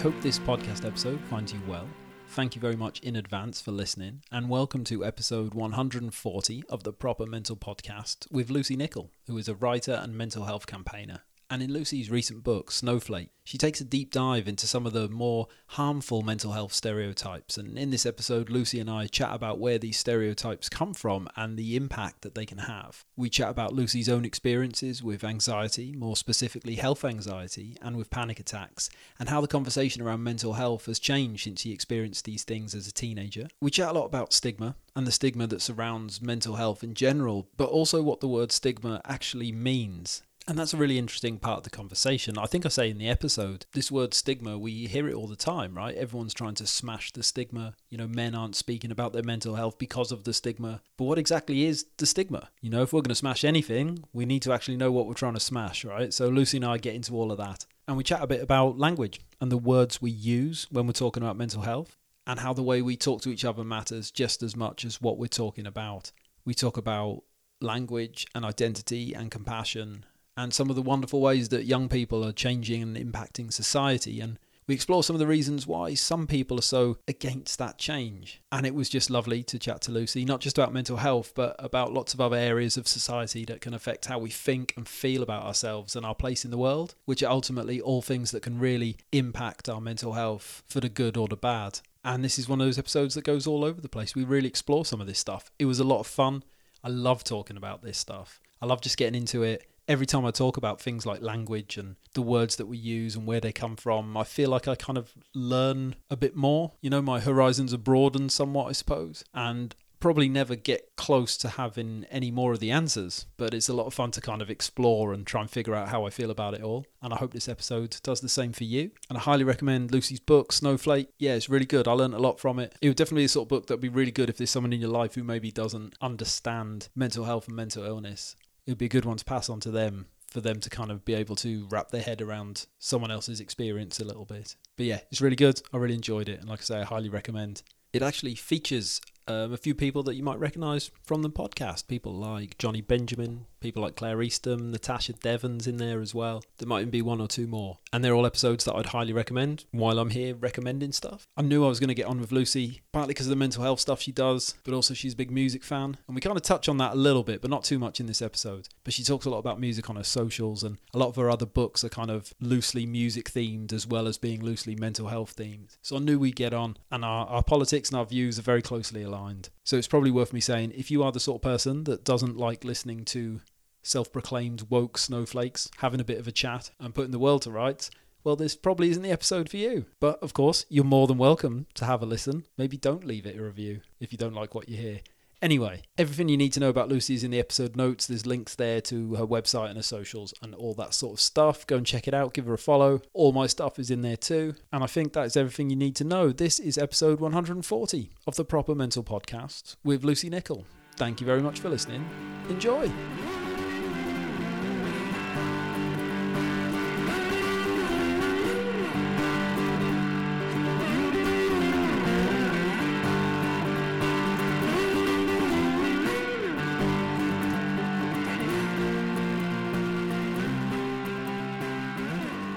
Hope this podcast episode finds you well. Thank you very much in advance for listening, and welcome to episode 140 of the Proper Mental Podcast with Lucy Nichol, who is a writer and mental health campaigner. And in Lucy's recent book, Snowflake, she takes a deep dive into some of the more harmful mental health stereotypes. And in this episode, Lucy and I chat about where these stereotypes come from and the impact that they can have. We chat about Lucy's own experiences with anxiety, more specifically health anxiety, and with panic attacks, and how the conversation around mental health has changed since she experienced these things as a teenager. We chat a lot about stigma and the stigma that surrounds mental health in general, but also what the word stigma actually means. And that's a really interesting part of the conversation. I think I say in the episode, this word stigma, we hear it all the time, right? Everyone's trying to smash the stigma. You know, men aren't speaking about their mental health because of the stigma. But what exactly is the stigma? You know, if we're going to smash anything, we need to actually know what we're trying to smash, right? So Lucy and I get into all of that. And we chat a bit about language and the words we use when we're talking about mental health and how the way we talk to each other matters just as much as what we're talking about. We talk about language and identity and compassion and some of the wonderful ways that young people are changing and impacting society. And we explore some of the reasons why some people are so against that change. And it was just lovely to chat to Lucy, not just about mental health, but about lots of other areas of society that can affect how we think and feel about ourselves and our place in the world, which are ultimately all things that can really impact our mental health for the good or the bad. And this is one of those episodes that goes all over the place. We really explore some of this stuff. It was a lot of fun. I love talking about this stuff. I love just getting into it every time I talk about things like language and the words that we use and where they come from, I feel like I kind of learn a bit more. You know, my horizons are broadened somewhat, I suppose, and probably never get close to having any more of the answers, but it's a lot of fun to kind of explore and try and figure out how I feel about it all. And I hope this episode does the same for you. And I highly recommend Lucy's book, Snowflake. Yeah, it's really good. I learned a lot from it. It would definitely be the sort of book that would be really good if there's someone in your life who maybe doesn't understand mental health and mental illness it would be a good one to pass on to them for them to kind of be able to wrap their head around someone else's experience a little bit. But yeah, it's really good. I really enjoyed it. And like I say, I highly recommend. It actually features um, a few people that you might recognise from the podcast. People like Johnny Benjamin, people like Claire Eastham, Natasha Devon's in there as well. There might even be one or two more. And they're all episodes that I'd highly recommend while I'm here recommending stuff. I knew I was going to get on with Lucy, partly because of the mental health stuff she does, but also she's a big music fan. And we kind of touch on that a little bit, but not too much in this episode. But she talks a lot about music on her socials, and a lot of her other books are kind of loosely music themed as well as being loosely mental health themed. So I knew we'd get on, and our, our politics and our views are very closely aligned. So it's probably worth me saying if you are the sort of person that doesn't like listening to self proclaimed woke snowflakes having a bit of a chat and putting the world to rights, well, this probably isn't the episode for you. But of course, you're more than welcome to have a listen. Maybe don't leave it a review if you don't like what you hear. Anyway, everything you need to know about Lucy is in the episode notes. There's links there to her website and her socials and all that sort of stuff. Go and check it out, give her a follow. All my stuff is in there too. And I think that is everything you need to know. This is episode 140 of the Proper Mental Podcast with Lucy Nichol. Thank you very much for listening. Enjoy.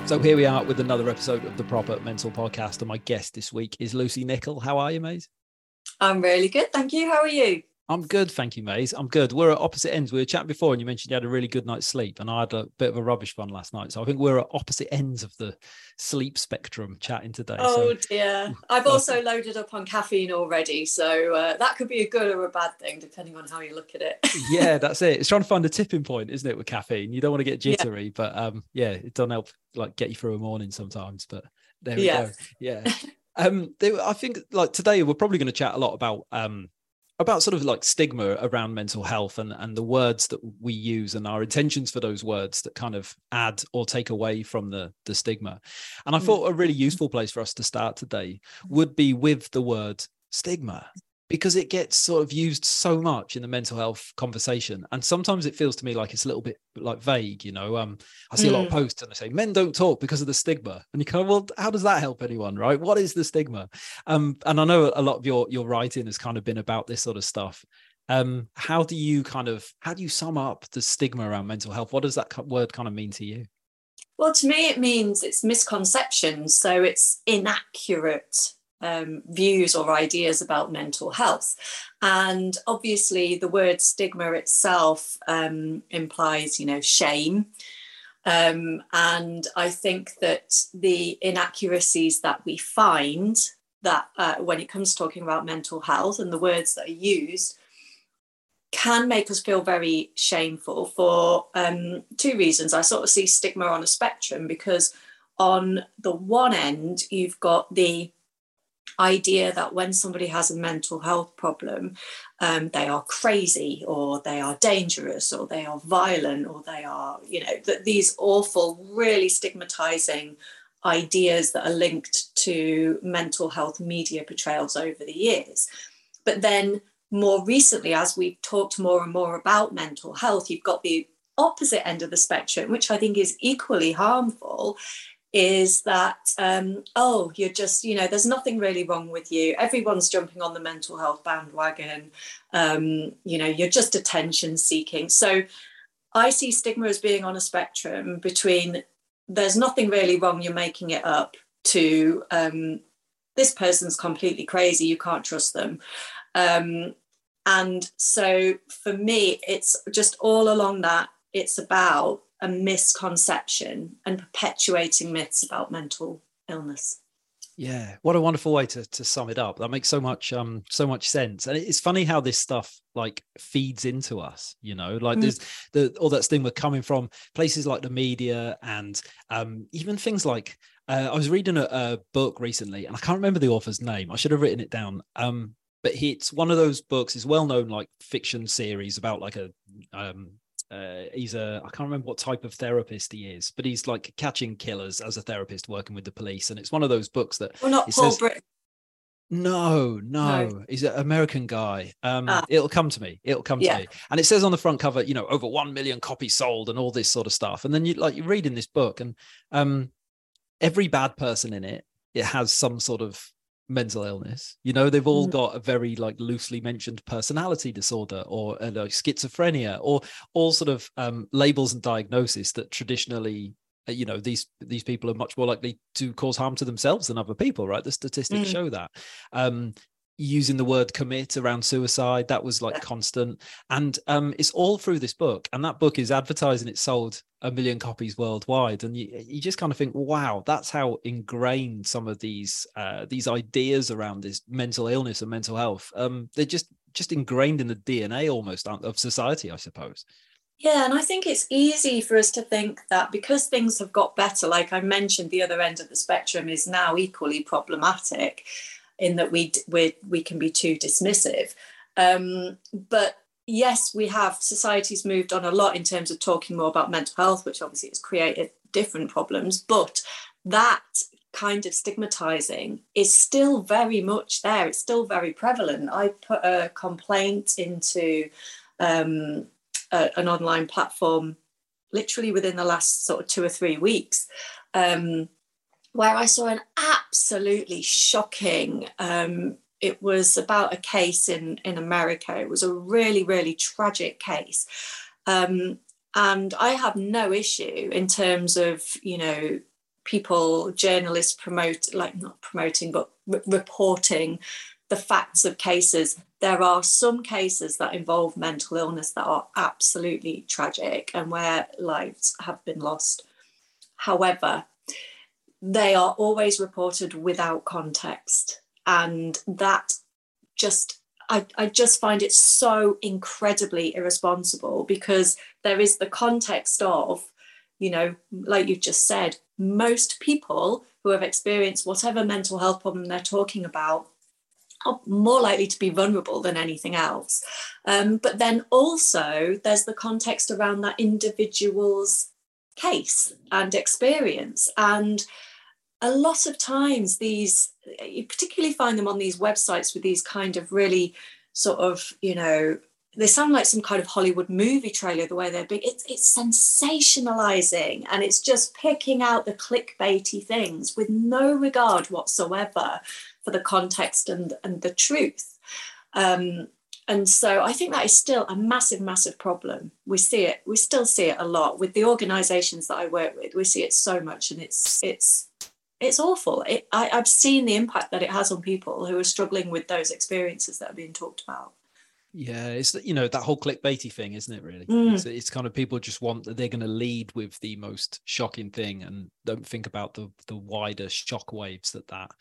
So here we are with another episode of the Proper Mental Podcast, and my guest this week is Lucy Nichol. How are you, mate? I'm really good, thank you. How are you? I'm good, thank you, Maze. I'm good. We're at opposite ends. We were chatting before, and you mentioned you had a really good night's sleep, and I had a bit of a rubbish one last night. So I think we're at opposite ends of the sleep spectrum chatting today. Oh so. dear, I've also loaded up on caffeine already, so uh, that could be a good or a bad thing depending on how you look at it. yeah, that's it. It's trying to find a tipping point, isn't it, with caffeine? You don't want to get jittery, yeah. but um, yeah, it doesn't help like get you through a morning sometimes. But there we yes. go. Yeah. um, they, I think like today we're probably going to chat a lot about um about sort of like stigma around mental health and and the words that we use and our intentions for those words that kind of add or take away from the the stigma. And I mm. thought a really useful place for us to start today would be with the word stigma because it gets sort of used so much in the mental health conversation. And sometimes it feels to me like it's a little bit like vague you know? Um i see mm. a lot of mm. posts and they say men don't talk because of the stigma. And you kind of well how does that help anyone right? What is the stigma? Um and i know a lot of your your writing has kind of been about this sort of stuff. Um how do you kind of how do you sum up the stigma around mental health? What does that word kind of mean to you? Well to me it means it's misconceptions so it's inaccurate um, views or ideas about mental health. And obviously, the word stigma itself um, implies, you know, shame. Um, and I think that the inaccuracies that we find that uh, when it comes to talking about mental health and the words that are used can make us feel very shameful for um, two reasons. I sort of see stigma on a spectrum because on the one end, you've got the idea that when somebody has a mental health problem, um, they are crazy or they are dangerous or they are violent or they are, you know, that these awful, really stigmatizing ideas that are linked to mental health media portrayals over the years. But then more recently, as we've talked more and more about mental health, you've got the opposite end of the spectrum, which I think is equally harmful, is that um, oh you're just you know there's nothing really wrong with you. Everyone's jumping on the mental health bandwagon. Um, you know you're just attention seeking. So i see stigma as being on a spectrum between there's nothing really wrong you're making it up to um, this person's completely crazy you can't trust them. Um, and so for me it's just all along that it's about a misconception and perpetuating myths about mental illness. Yeah, what a wonderful way to to sum it up. That makes so much um so much sense. And it's funny how this stuff like feeds into us, you know, like mm. there's the all that stigma coming from places like the media and um even things like uh, I was reading a, a book recently and I can't remember the author's name. I should have written it down. Um but it's one of those books, it's well known like fiction series about like a um uh, he's a I can't remember what type of therapist he is, but he's like catching killers as a therapist working with the police, and it's one of those books that. Well, not Paul says, No, no, no, he's an American guy. Um, ah. It'll come to me. It'll come yeah. to me. And it says on the front cover, you know, over one million copies sold and all this sort of stuff. And then you like you read in this book, and um, every bad person in it, it has some sort of mental illness you know they've all mm. got a very like loosely mentioned personality disorder or uh, like schizophrenia or all sort of um, labels and diagnosis that traditionally uh, you know these these people are much more likely to cause harm to themselves than other people right the statistics mm. show that um using the word commit around suicide that was like constant. And um it's all through this book and that book is advertising it sold a million copies worldwide and you, you just kind of think wow that's how ingrained some of these uh these ideas around this mental illness and mental health um they're just just ingrained in the dna almost of society i suppose. Yeah, and I think it's easy for us to think that because things have got better, like I mentioned, the other end of the spectrum is now equally problematic in that we we we can be too dismissive. Um, but yes, we have society's moved on a lot in terms of talking more about mental health, which obviously has created different problems. But that kind of stigmatizing is still very much there. It's still very prevalent. I put a complaint into um, a, an online platform literally within the last sort of two or three weeks. Um, where I saw an absolutely shocking. Um, it was about a case in in America. It was a really really tragic case, um, and I have no issue in terms of you know people journalists promote like not promoting but re- reporting the facts of cases there are some cases that involve mental illness that are absolutely tragic and where lives have been lost however they are always reported without context. And that just, I, I just find it so incredibly irresponsible because there is the context of, you know, like you've just said, most people who have experienced whatever mental health problem they're talking about are more likely to be vulnerable than anything else. Um, but then also there's the context around that individual's case and experience. And a lot of times these, you particularly find them on these websites with these kind of really sort of, you know, they sound like some kind of Hollywood movie trailer, the way they're big. It's, it's sensationalizing and it's just picking out the clickbaity things with no regard whatsoever for the context and, and the truth. Um, and so I think that is still a massive, massive problem. We see it, we still see it a lot with the organizations that I work with. We see it so much and it's it's it's awful. It, I, I've seen the impact that it has on people who are struggling with those experiences that are being talked about. Yeah, it's you know that whole clickbaity thing, isn't it? Really, Mm. it's, it's kind of people just want that they're going to lead with the most shocking thing and don't think about the the wider shock waves that that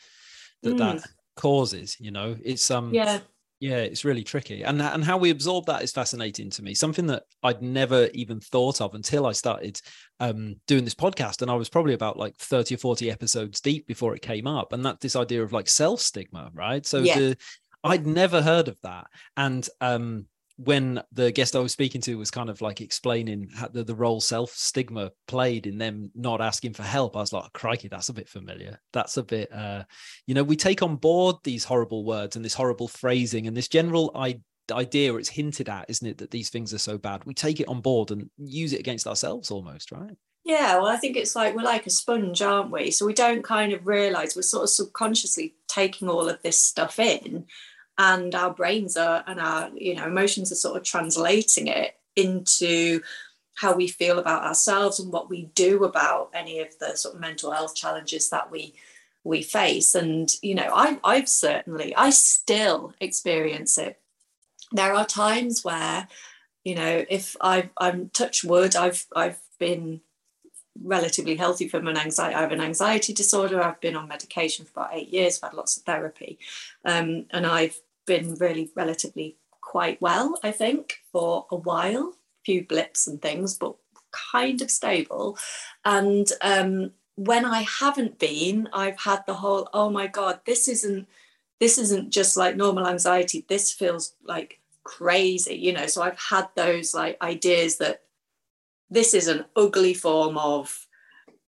that that causes. You know, it's um Yeah. Yeah, it's really tricky, and and how we absorb that is fascinating to me. Something that I'd never even thought of until I started um, doing this podcast, and I was probably about like thirty or forty episodes deep before it came up, and that this idea of like self stigma, right? So Yeah. the I'd never heard of that, and um, when the guest I was speaking to was kind of like explaining how the, the role self stigma played in them not asking for help, I was like, crikey, that's a bit familiar. That's a bit, uh, you know, we take on board these horrible words and this horrible phrasing and this general I- idea it's hinted at, isn't it, that these things are so bad. We take it on board and use it against ourselves almost, right? Yeah, well, I think it's like we're like a sponge, aren't we? So we don't kind of realize we're sort of subconsciously taking all of this stuff in, and our brains are and our you know emotions are sort of translating it into how we feel about ourselves and what we do about any of the sort of mental health challenges that we we face. And you know, I, I've certainly, I still experience it. There are times where, you know, if I've, I'm touch wood, I've I've been relatively healthy from an anxiety. I have an anxiety disorder. I've been on medication for about eight years. I've had lots of therapy, um, and I've been really relatively quite well. I think for a while, A few blips and things, but kind of stable. And um, when I haven't been, I've had the whole, oh my god, this isn't this isn't just like normal anxiety. This feels like crazy, you know. So I've had those like ideas that this is an ugly form of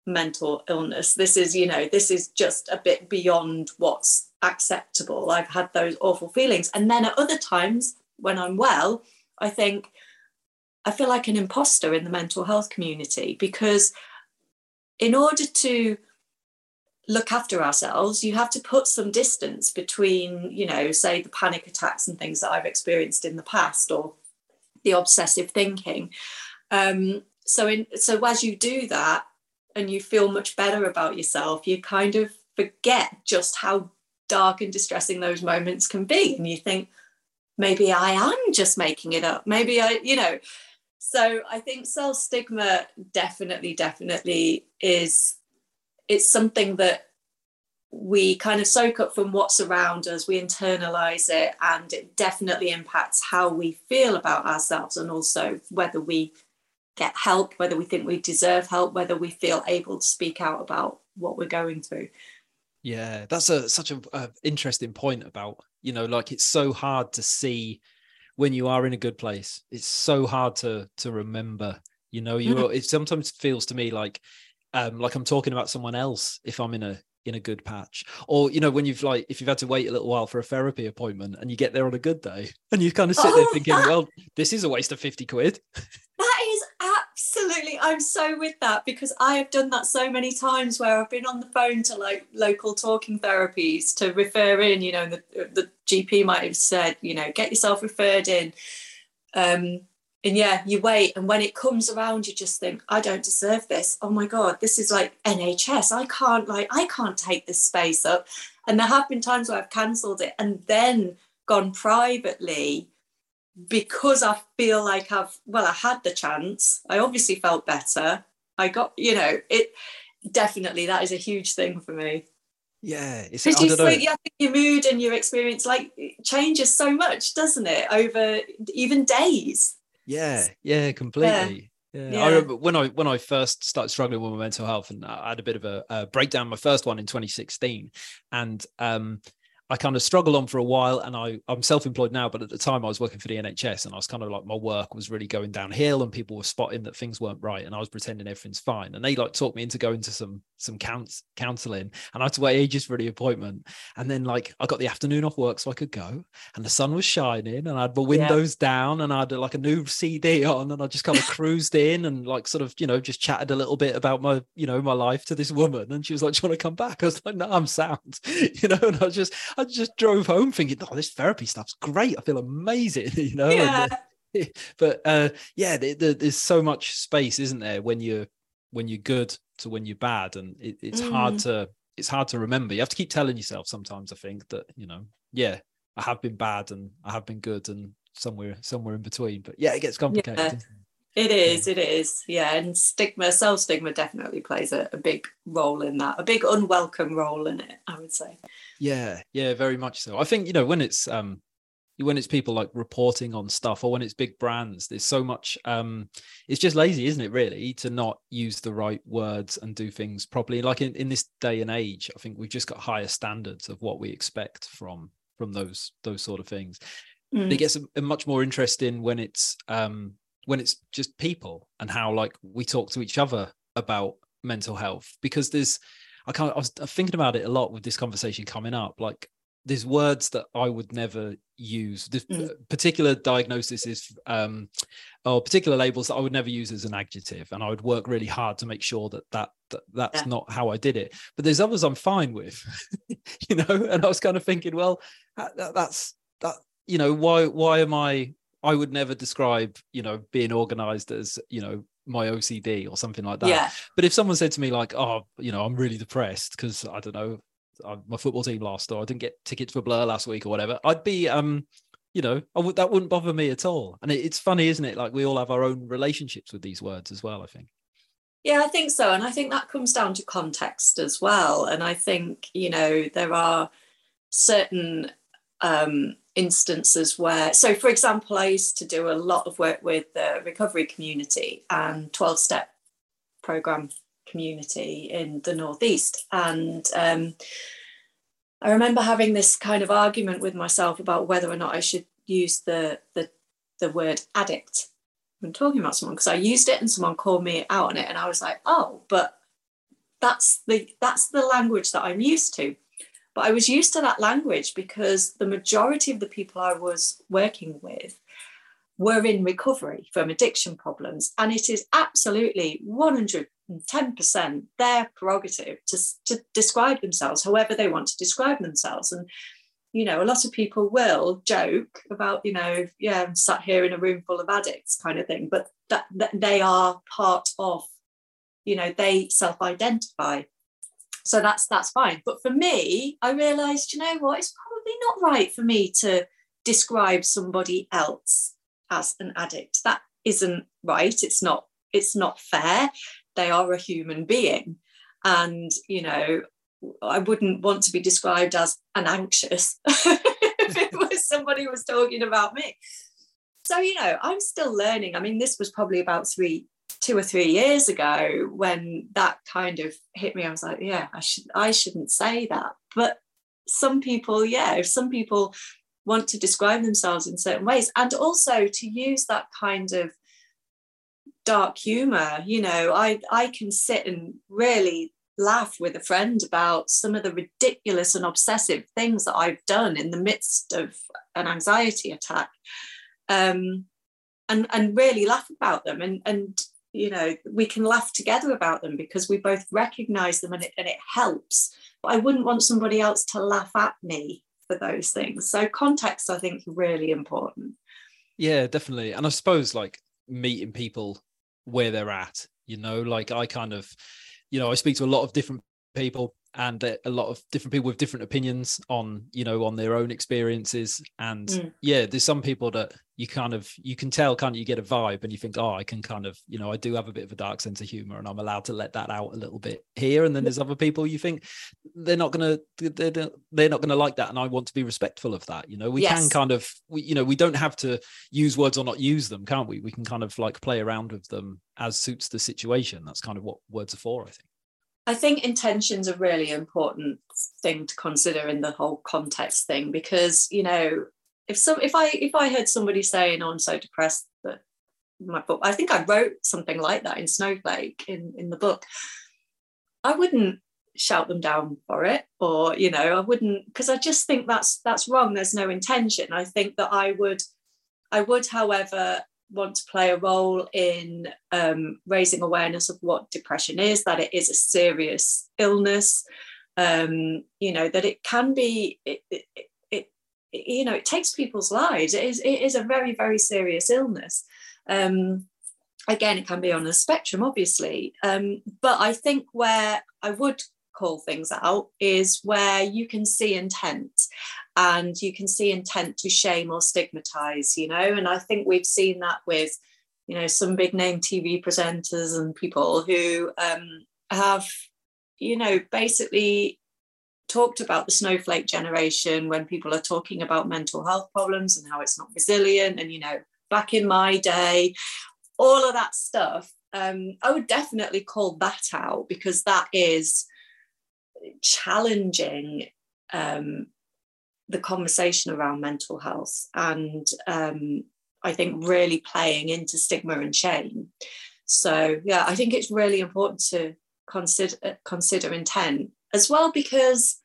mental illness. This is, you know, this is just a bit beyond what's acceptable. I've had those awful feelings. And then at other times when I'm well, I think I feel like an imposter in the mental health community because in order to look after ourselves, you have to put some distance between, you know, say the panic attacks and things that I've experienced in the past or the obsessive thinking. Um, so in so as you do that and you feel much better about yourself, you kind of forget just how dark and distressing those moments can be. And you think, maybe I am just making it up. Maybe I, you know. So I think self stigma definitely, definitely is it's something that we kind of soak up from what's around us, we internalize it, and it definitely impacts how we feel about ourselves and also whether we get help, whether we think we deserve help, whether we feel able to speak out about what we're going through. Yeah, that's a such a, a interesting point about you know like it's so hard to see when you are in a good place. It's so hard to to remember. You know, you it sometimes feels to me like um like I'm talking about someone else if I'm in a in a good patch or you know when you've like if you've had to wait a little while for a therapy appointment and you get there on a good day and you kind of sit there Oh, thinking that- well this is a waste of 50 quid That absolutely, I'm so with that because I have done that so many times where I've been on the phone to like local talking therapies to refer in, you know, the, the GP might have said, you know, get yourself referred in. Um, and yeah, you wait. And when it comes around, you just think, I don't deserve this. Oh my God, this is like NHS. I can't, like, I can't take this space up. And there have been times where I've cancelled it and then gone privately because I feel like I've well, I had the chance. I obviously felt better. I got, you know, it definitely that is a huge thing for me. yeah it's Because you don't know. think, your mood and your experience like changes so much, doesn't it? Over even days. Yeah, yeah, completely. Yeah. Yeah. I remember when I when I first started struggling with my mental health, and I had a bit of a, a breakdown. My first one in 2016, and um, I kind of struggled on for a while and I, I'm self-employed now, but at the time I was working for the NHS and I was kind of like my work was really going downhill and people were spotting that things weren't right and I was pretending everything's fine. And they like talked me into going to some some counts, counseling and I had to wait ages for the appointment. And then like I got the afternoon off work so I could go and the sun was shining and I had my windows yeah. down and I had like a new CD on and I just kind of cruised in and like sort of, you know, just chatted a little bit about my, you know, my life to this woman. And she was like, Do you want to come back? I was like, No, I'm sound, you know, and I was just I just drove home thinking, oh, this therapy stuff's great. I feel amazing, you know. Yeah. And, uh, but uh, yeah, the, the, there's so much space, isn't there, when you're when you're good to when you're bad, and it, it's mm. hard to it's hard to remember. You have to keep telling yourself sometimes. I think that you know, yeah, I have been bad and I have been good, and somewhere somewhere in between. But yeah, it gets complicated. Yeah. It is, it is, yeah. And stigma, self stigma definitely plays a, a, big role in that, a big unwelcome role in it, I would say. Yeah, yeah, very much so. I think, you know, when it's um when it's people like reporting on stuff or when it's big brands, there's so much um it's just lazy, isn't it, really, to not use the right words and do things properly. Like in, in this day and age, I think we've just got higher standards of what we expect from from those those sort of things. Mm. It gets a, a much more interesting when it's um when it's just people and how like we talk to each other about mental health because there's I can't I was thinking about it a lot with this conversation coming up like there's words that I would never use this mm. particular diagnosis is um or particular labels that I would never use as an adjective and I would work really hard to make sure that that, that that's yeah. not how I did it but there's others I'm fine with you know and I was kind of thinking well that, that's that you know why why am I I would never describe, you know, being organized as, you know, my OCD or something like that. Yeah. But if someone said to me like, oh, you know, I'm really depressed because I don't know, my football team lost or I didn't get tickets for Blur last week or whatever, I'd be, um, you know, I would that wouldn't bother me at all. And it, it's funny, isn't it? Like we all have our own relationships with these words as well. I think. Yeah, I think so, and I think that comes down to context as well. And I think you know there are certain um, instances where, so for example, I used to do a lot of work with the recovery community and 12 step program community in the Northeast. And um, I remember having this kind of argument with myself about whether or not I should use the, the, the word addict when talking about someone because I used it and someone called me out on it and I was like, oh, but that's the that's the language that I'm used to. But I was used to that language because the majority of the people I was working with were in recovery from addiction problems. And it is absolutely 110% their prerogative to, to describe themselves however they want to describe themselves. And, you know, a lot of people will joke about, you know, yeah, I'm sat here in a room full of addicts kind of thing, but that, that they are part of, you know, they self identify so that's that's fine. But for me i realized you know what it's probably not right for me to describe somebody else as an addict. That isn't right. It's not it's not fair. They are a human being. And you know i wouldn't want to be described as an anxious if it was somebody was talking about me. So you know i'm still learning. I mean this was probably about three two or three years ago when that kind of hit me i was like yeah i should i shouldn't say that. But some people yeah if some people want to describe themselves in certain ways and also to use that kind of dark humor you know i i can sit and really laugh with a friend about some of the ridiculous and obsessive things that i've done in the midst of an anxiety attack um, and and really laugh about them. And and you know we can laugh together about them because we both recognize them and it, and it helps. But i wouldn't want somebody else to laugh at me for those things. So context i think is really important. Yeah definitely. And i suppose like meeting people where they're at you know like i kind of you know i speak to a lot of different people and a lot of different people with different opinions on you know on their own experiences. And mm. yeah there's some people that you kind of you can tell kind of you get a vibe and you think oh i can kind of you know i do have a bit of a dark sense of humor and i'm allowed to let that out a little bit here. And then there's other people you think they're not gonna they're, they're not gonna like that and i want to be respectful of that you know? We yes. can kind of we, you know we don't have to use words or not use them can't we? We can kind of like play around with them as suits the situation. That's kind of what words are for i think I think intention's a really important thing to consider in the whole context thing because you know if some if I if I heard somebody saying oh I'm so depressed that my book I think I wrote something like that in Snowflake in in the book. I wouldn't shout them down for it or you know I wouldn't because I just think that's that's wrong. There's no intention. I think that I would I would however want to play a role in um, raising awareness of what depression is, that it is a serious illness, um, you know, that it can be, it, it, it, you know, it takes people's lives. It is, it is a very, very serious illness. Um, again, it can be on a spectrum, obviously. Um, but I think where I would call things out is where you can see intent and you can see intent to shame or stigmatize you know? And i think we've seen that with you know some big name tv presenters and people who um, have you know basically talked about the snowflake generation when people are talking about mental health problems and how it's not resilient and you know back in my day all of that stuff. Um, i would definitely call that out because that is challenging um, the conversation around mental health and um, I think really playing into stigma and shame. So yeah, I think it's really important to consider consider intent as well because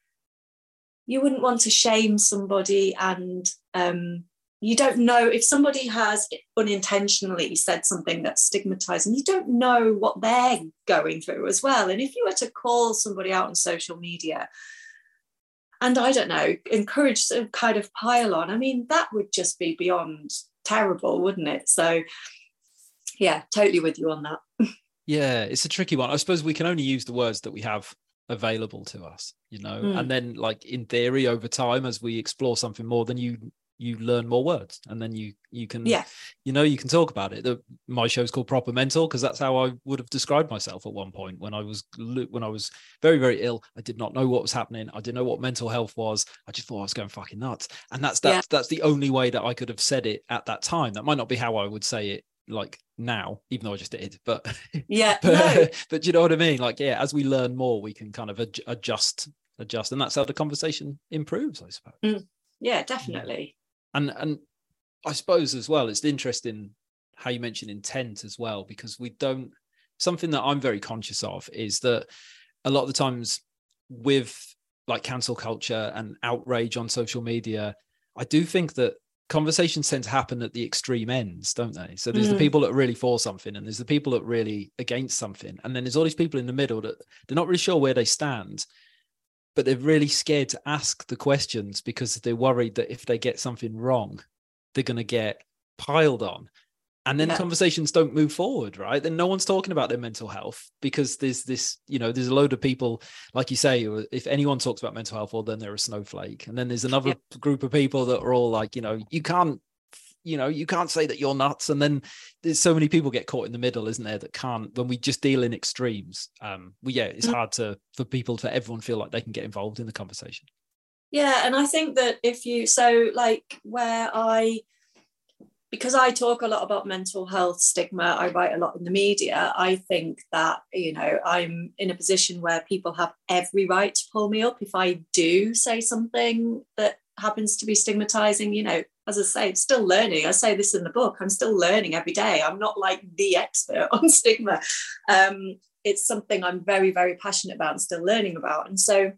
you wouldn't want to shame somebody and um, you don't know if somebody has unintentionally said something that's stigmatizing you don't know what they're going through as well and if you were to call somebody out on social media and i don't know encourage some kind of pile on. I mean that would just be beyond terrible wouldn't it? So yeah totally with you on that. Yeah it's a tricky one. I suppose we can only use the words that we have available to us you know? Mm. and then like in theory over time as we explore something more then you you learn more words and then you you can yeah. you know you can talk about it. The, my show's called proper mental because that's how i would have described myself at one point when i was when i was very very ill. I did not know what was happening. I didn't know what mental health was. I just thought i was going fucking nuts. And that's that's yeah. that's the only way that i could have said it at that time. That might not be how i would say it like now even though i just did but yeah but, no. but you know what i mean? Like yeah as we learn more we can kind of adjust adjust and that's how the conversation improves i suppose. Mm. yeah definitely and and I suppose as well, it's interesting how you mention intent as well, because we don't something that I'm very conscious of is that a lot of the times with like cancel culture and outrage on social media, I do think that conversations tend to happen at the extreme ends, don't they? So there's mm. the people that are really for something, and there's the people that are really against something, and then there's all these people in the middle that they're not really sure where they stand, but they're really scared to ask the questions because they're worried that if they get something wrong, they're going to get piled on. And then yeah. conversations don't move forward, right? Then no one's talking about their mental health because there's this, you know, there's a load of people, like you say, if anyone talks about mental health, well, then they're a snowflake. And then there's another yeah. group of people that are all like, you know, you can't you know you can't say that you're nuts and then there's so many people get caught in the middle isn't there that can't when we just deal in extremes um well yeah it's mm. hard to for people to everyone feel like they can get involved in the conversation yeah and i think that if you so like where i because I talk a lot about mental health stigma, I write a lot in the media. I think that, you know, I'm in a position where people have every right to pull me up if I do say something that happens to be stigmatizing, you know, as I say, I'm still learning. I say this in the book. I'm still learning every day. I'm not like the expert on stigma. Um, it's something I'm very, very passionate about and still learning about. And so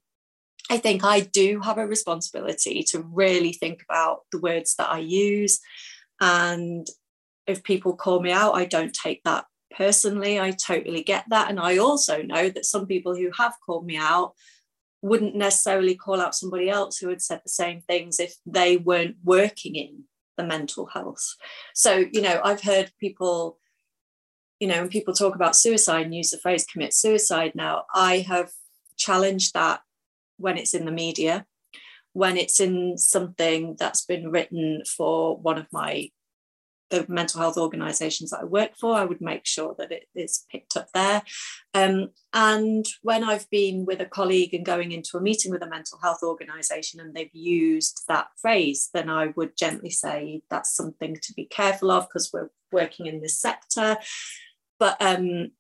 I think I do have a responsibility to really think about the words that I use. And if people call me out, I don't take that personally. I totally get that. And I also know that some people who have called me out wouldn't necessarily call out somebody else who had said the same things if they weren't working in the mental health. So, you know, I've heard people, you know, when people talk about suicide and use the phrase commit suicide now, I have challenged that when it's in the media, when it's in something that's been written for one of my the mental health organisations that I work for, I would make sure that it is picked up there. Um, and when I've been with a colleague and going into a meeting with a mental health organisation and they've used that phrase, then I would gently say that's something to be careful of because we're working in this sector. But um,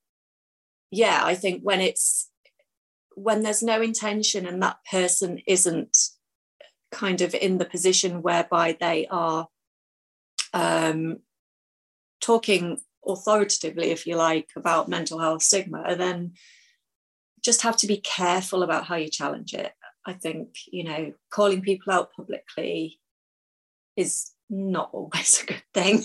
yeah, I think when it's when there's no intention and that person isn't kind of in the position whereby they are um, talking authoritatively, if you like, about mental health stigma, then just have to be careful about how you challenge it. I think, you know, calling people out publicly is not always a good thing.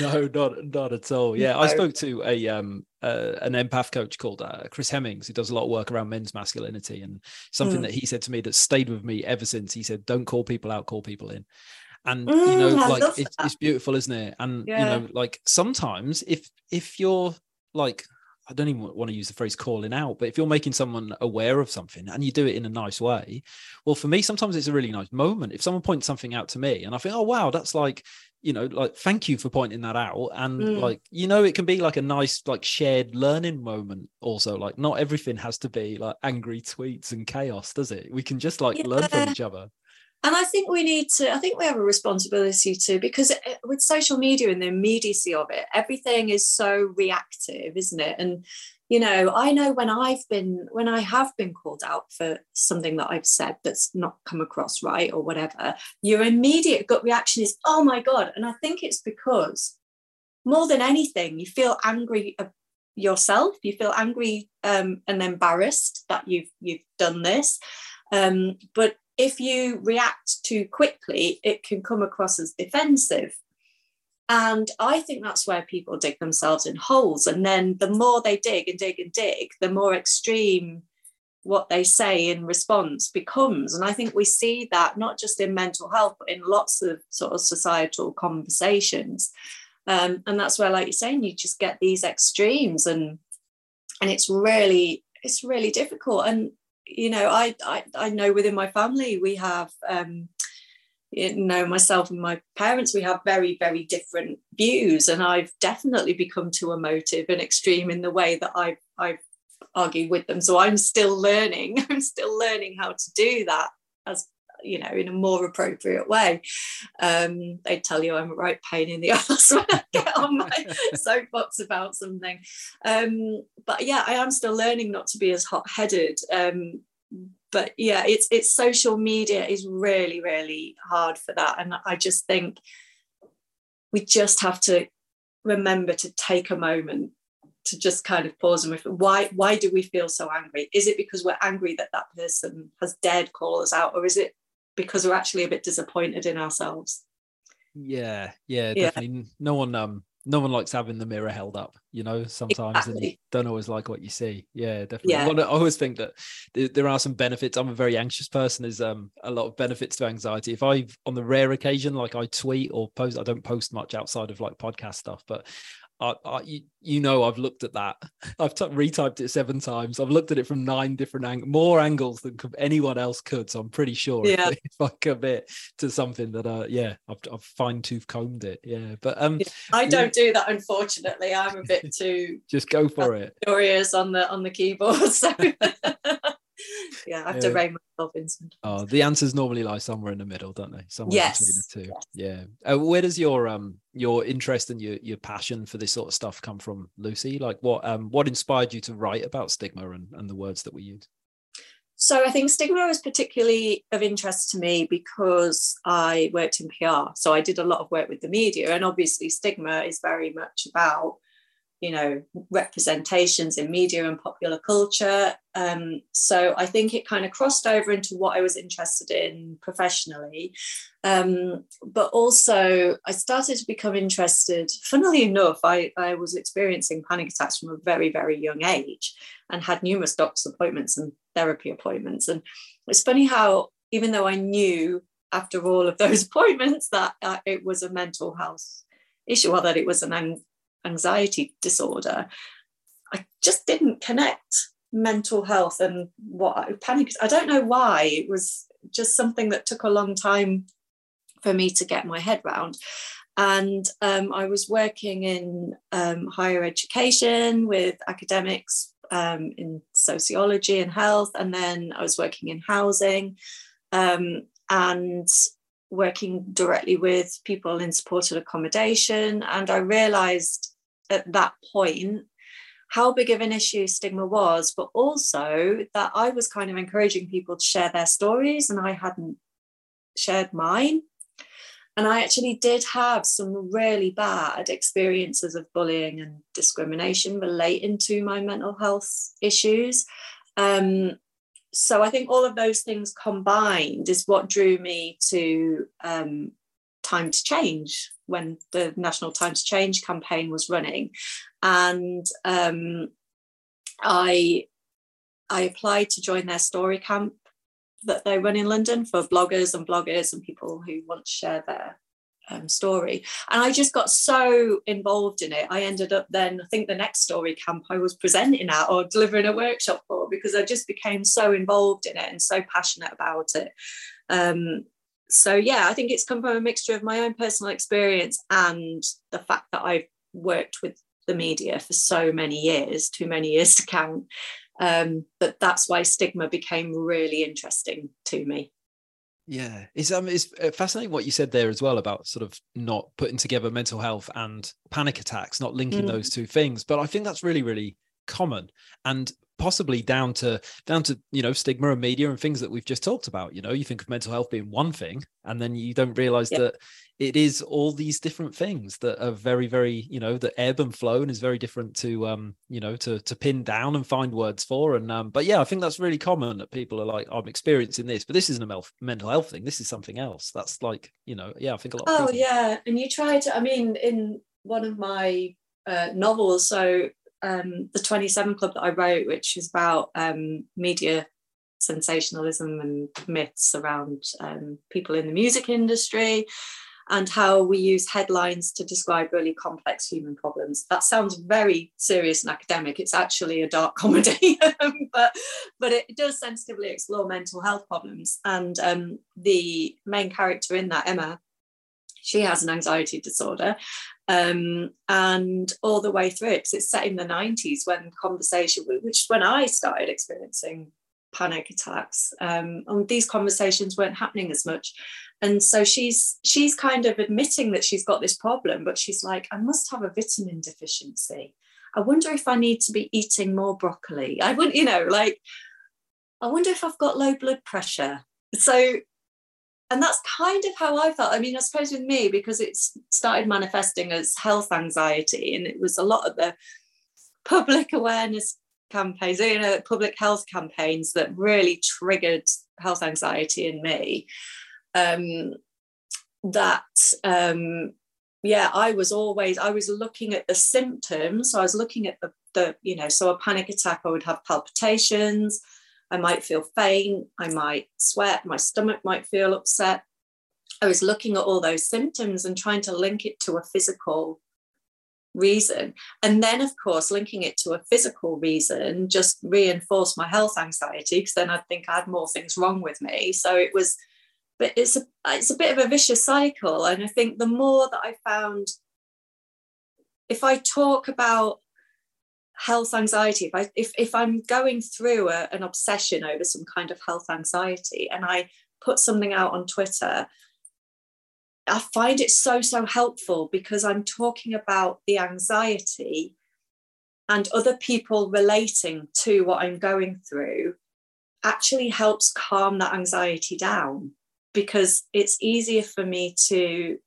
no, not not at all. Yeah, no. I spoke to a um uh, an empath coach called uh, Chris Hemmings who does a lot of work around men's masculinity, and something mm. that he said to me that stayed with me ever since. He said, "Don't call people out, call people in." And mm, you know, like it's, it's beautiful, isn't it? And yeah. you know, like sometimes if if you're like I don't even want to use the phrase calling out, but if you're making someone aware of something and you do it in a nice way, well, for me, sometimes it's a really nice moment. If someone points something out to me and I think, oh, wow, that's like, you know, like, thank you for pointing that out. And mm. like, you know, it can be like a nice, like, shared learning moment also. Like, not everything has to be like angry tweets and chaos, does it? We can just like yeah. learn from each other and I think we need to, I think we have a responsibility to, because with social media and the immediacy of it, everything is so reactive, isn't it? And, you know, I know when I've been, when I have been called out for something that I've said that's not come across right or whatever, your immediate gut reaction is, oh my God. And I think it's because more than anything, you feel angry yourself, you feel angry um, and embarrassed that you've, you've done this. Um, but if you react too quickly, it can come across as defensive. And I think that's where people dig themselves in holes. And then the more they dig and dig and dig, the more extreme what they say in response becomes. And I think we see that not just in mental health, but in lots of sort of societal conversations. Um, and that's where, like you're saying, you just get these extremes and and it's really it's really difficult. And you know, I, I, I know within my family we have, um, you know, myself and my parents, we have very, very different views, and I've definitely become too emotive and extreme in the way that I've, I've with them. So I'm still learning. I'm still learning how to do that as you know in a more appropriate way. Um, they tell you i'm a right pain in the ass when i get on my soapbox about something. Um, but yeah i am still learning not to be as hot-headed. Um, but yeah it's it's social media is really really hard for that. And i just think we just have to remember to take a moment to just kind of pause and reflect. Why why do we feel so angry? Is it because we're angry that that person has dared call us out or is it because we're actually a bit disappointed in ourselves. Yeah, yeah, definitely. Yeah. No one um no one likes having the mirror held up, you know, sometimes exactly. and you don't always like what you see. Yeah, definitely. Yeah. I always think that there are some benefits. I'm a very anxious person. There's um a lot of benefits to anxiety. If I on the rare occasion like I tweet or post, I don't post much outside of like podcast stuff, but I, I, you, you know I've looked at that. I've t- retyped it seven times. I've looked at it from nine different angles, more angles than anyone else could. So I'm pretty sure yeah. if, if I commit to something that, uh, yeah, I've, I've fine tooth combed it. Yeah, but um, I don't do that. Unfortunately, I'm a bit too just go for it. Furious on the on the keyboard. So yeah, I have to rein myself in sometimes. Oh, the answers normally lie somewhere in the middle, don't they? Somewhere yes. between the two. Yes. Yeah. Uh, where does your um your interest and your your passion for this sort of stuff come from, Lucy? Like what um what inspired you to write about stigma and, and the words that we use? So I think stigma was particularly of interest to me because I worked in PR. So I did a lot of work with the media, and obviously stigma is very much about you know representations in media and popular culture. Um, so i think it kind of crossed over into what i was interested in professionally. Um, but also i started to become interested funnily enough I, I was experiencing panic attacks from a very very young age and had numerous doctor's appointments and therapy appointments. And it's funny how even though i knew after all of those appointments that uh, it was a mental health issue or that it was an anxiety disorder, I just didn't connect mental health and what I panicked. I don't know why. It was just something that took a long time for me to get my head round. And um, I was working in um, higher education with academics um, in sociology and health, and then I was working in housing um, and working directly with people in supported accommodation. And I realized at that point, how big of an issue stigma was, but also that I was kind of encouraging people to share their stories and I hadn't shared mine. And I actually did have some really bad experiences of bullying and discrimination relating to my mental health issues. Um, so I think all of those things combined is what drew me to um, Time to Change when the National Time to Change campaign was running. And um, I, I applied to join their story camp that they run in London for bloggers and bloggers and people who want to share their um, story. And I just got so involved in it. I ended up then, I think the next story camp I was presenting at or delivering a workshop for because I just became so involved in it and so passionate about it. Um, so, yeah, I think it's come from a mixture of my own personal experience and the fact that I've worked with the media for so many years, too many years to count. Um, that that's why stigma became really interesting to me. Yeah, it's um, it's uh, fascinating what you said there as well about sort of not putting together mental health and panic attacks, not linking mm. those two things. But I think that's really, really common, and possibly down to down to you know stigma and media and things that we've just talked about. You know you think of mental health being one thing and then you don't realize yep. that it is all these different things that are very very you know the ebb and flow and is very different to um you know to to pin down and find words for. And um but yeah i think that's really common that people are like i'm experiencing this but this isn't a mental health thing. This is something else. That's like you know yeah i think a lot oh yeah. And you try to i mean in one of my uh, novels so um, the 27 Club that I wrote, which is about um, media sensationalism and myths around um, people in the music industry and how we use headlines to describe really complex human problems. That sounds very serious and academic. It's actually a dark comedy, but but it does sensitively explore mental health problems. And um, the main character in that, Emma, she has an anxiety disorder, um, and all the way through it because it's set in the 90s when conversation which when i started experiencing panic attacks um, and these conversations weren't happening as much. And so she's she's kind of admitting that she's got this problem but she's like i must have a vitamin deficiency. I wonder if i need to be eating more broccoli. I would you know like i wonder if i've got low blood pressure. So and that's kind of how I felt. I mean, I suppose with me, because it started manifesting as health anxiety, and it was a lot of the public awareness campaigns, you know, public health campaigns that really triggered health anxiety in me. Um, that, um, yeah, I was always, I was looking at the symptoms. So I was looking at the, the, you know, so a panic attack, I would have palpitations. I might feel faint, I might sweat, my stomach might feel upset. I was looking at all those symptoms and trying to link it to a physical reason. And then, of course, linking it to a physical reason just reinforced my health anxiety because then I'd think I had more things wrong with me. So it was, but it's a, it's a bit of a vicious cycle. And I think the more that I found, if I talk about health anxiety. If i if, if i'm going through a, an obsession over some kind of health anxiety and i put something out on twitter i find it so so helpful because i'm talking about the anxiety and other people relating to what i'm going through actually helps calm that anxiety down because it's easier for me to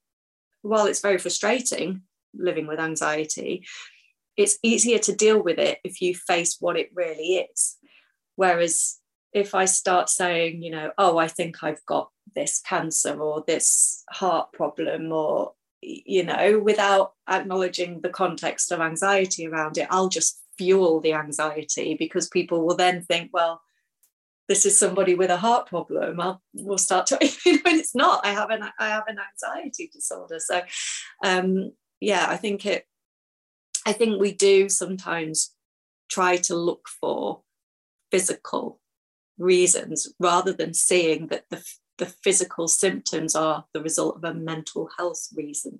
while it's very frustrating living with anxiety it's easier to deal with it if you face what it really is. Whereas if I start saying, you know, oh, I think I've got this cancer or this heart problem or, you know, without acknowledging the context of anxiety around it, I'll just fuel the anxiety because people will then think, well, this is somebody with a heart problem. I'll we'll start to, you know, and it's not. I have an I have an anxiety disorder. So, um, yeah, I think it I think we do sometimes try to look for physical reasons rather than seeing that the, the physical symptoms are the result of a mental health reason,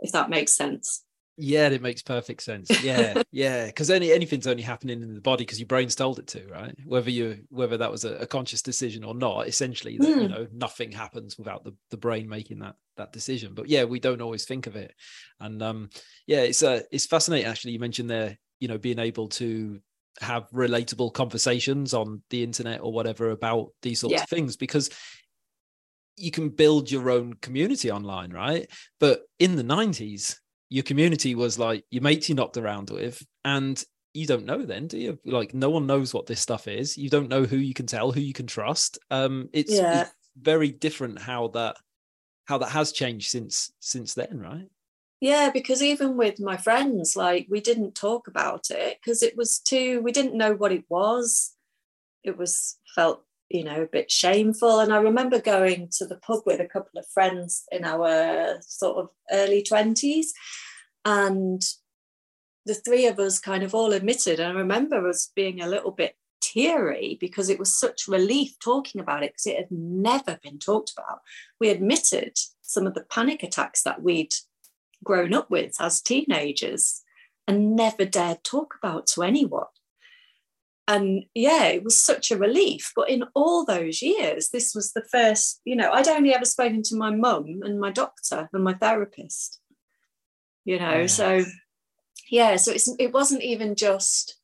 if that makes sense. Yeah, it makes perfect sense. Yeah, yeah, because any anything's only happening in the body because your brain's told it to, right? Whether you whether that was a, a conscious decision or not, essentially, that, mm. you hmm. know, nothing happens without the, the brain making that that decision. But yeah, we don't always think of it, and um, yeah, it's uh, it's fascinating. Actually, you mentioned there you know being able to have relatable conversations on the internet or whatever about these sorts Yeah. of things because you can build your own community online right but in the 90s your community was like your mates you knocked around with and you don't know then do you like no one knows what this stuff is you don't know who you can tell who you can trust um it's, Yeah. it's very different how that how that has changed since since then right Yeah, because even with my friends, like we didn't talk about it because it was too, we didn't know what it was. It was felt, you know, a bit shameful. And I remember going to the pub with a couple of friends in our sort of early 20s. And the three of us kind of all admitted. And I remember us being a little bit teary because it was such relief talking about it because it had never been talked about. We admitted some of the panic attacks that we'd grown up with as teenagers and never dared talk about to anyone. And yeah, it was such a relief. But in all those years, this was the first, you know, I'd only ever spoken to my mum and my doctor and my therapist, you know, Yeah. so yeah, so it's, it wasn't even just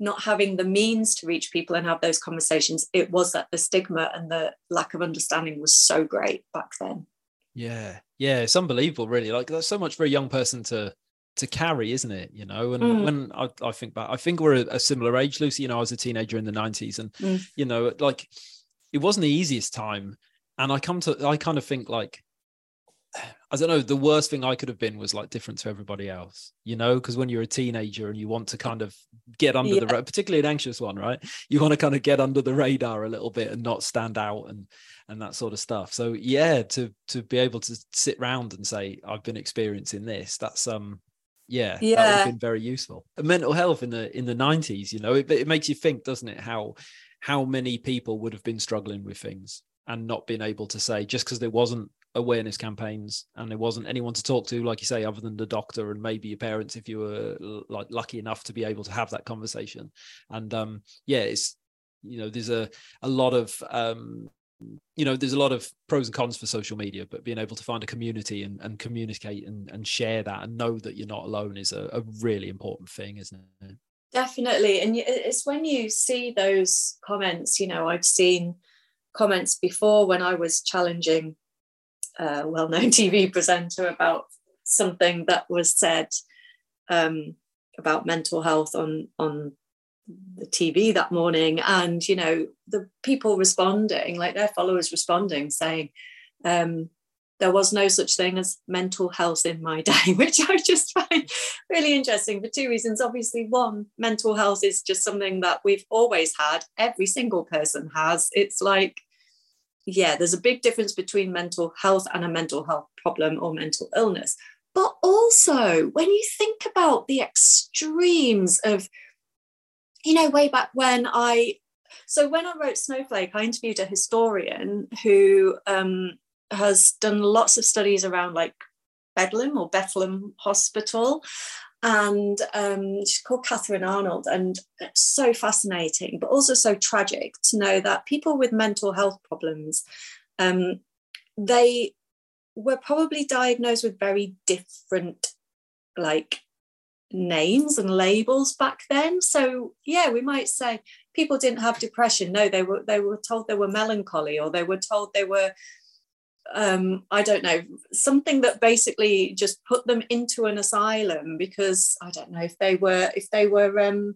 not having the means to reach people and have those conversations. It was that the stigma and the lack of understanding was so great back then. Yeah, yeah, it's unbelievable, really. Like that's so much for a young person to to carry, isn't it? You know, and Mm. when I, I think back, I think we're a, a similar age, Lucy. You know, I was a teenager in the '90s, and Mm. you know, like it wasn't the easiest time. And I come to, I kind of think like, I don't know, the worst thing I could have been was like different to everybody else, you know, because when you're a teenager and you want to kind of get under the, ra- particularly an anxious one, right? You want to kind of get under the radar a little bit and not stand out and and that sort of stuff. So yeah, to to be able to sit round and say I've been experiencing this, that's um yeah, yeah that would have been very useful. And mental health in the in the 90s, you know, it, it makes you think, doesn't it, how how many people would have been struggling with things and not been able to say just because there wasn't awareness campaigns and there wasn't anyone to talk to like you say other than the doctor and maybe your parents if you were like lucky enough to be able to have that conversation and um yeah it's you know there's a a lot of um you know there's a lot of pros and cons for social media but being able to find a community and, and communicate and, and share that and know that you're not alone is a, a really important thing isn't it Definitely. And it's when you see those comments, you know, I've seen comments before when I was challenging a well known TV presenter about something that was said um, about mental health on, on the TV that morning. And, you know, the people responding, like their followers responding, saying, um, there was no such thing as mental health in my day, which I just find really interesting for two reasons. Obviously, one, mental health is just something that we've always had, every single person has. It's like, yeah, there's a big difference between mental health and a mental health problem or mental illness. But also, when you think about the extremes of, you know, way back when I, so when I wrote Snowflake, I interviewed a historian who um, has done lots of studies around like Bedlam or Bethlehem Hospital. And um, she's called Catherine Arnold. And it's so fascinating, but also so tragic to know that people with mental health problems, um, they were probably diagnosed with very different like names and labels back then. So yeah, we might say people didn't have depression. No, they were they were told they were melancholy or they were told they were um i don't know something that basically just put them into an asylum because i don't know if they were if they were um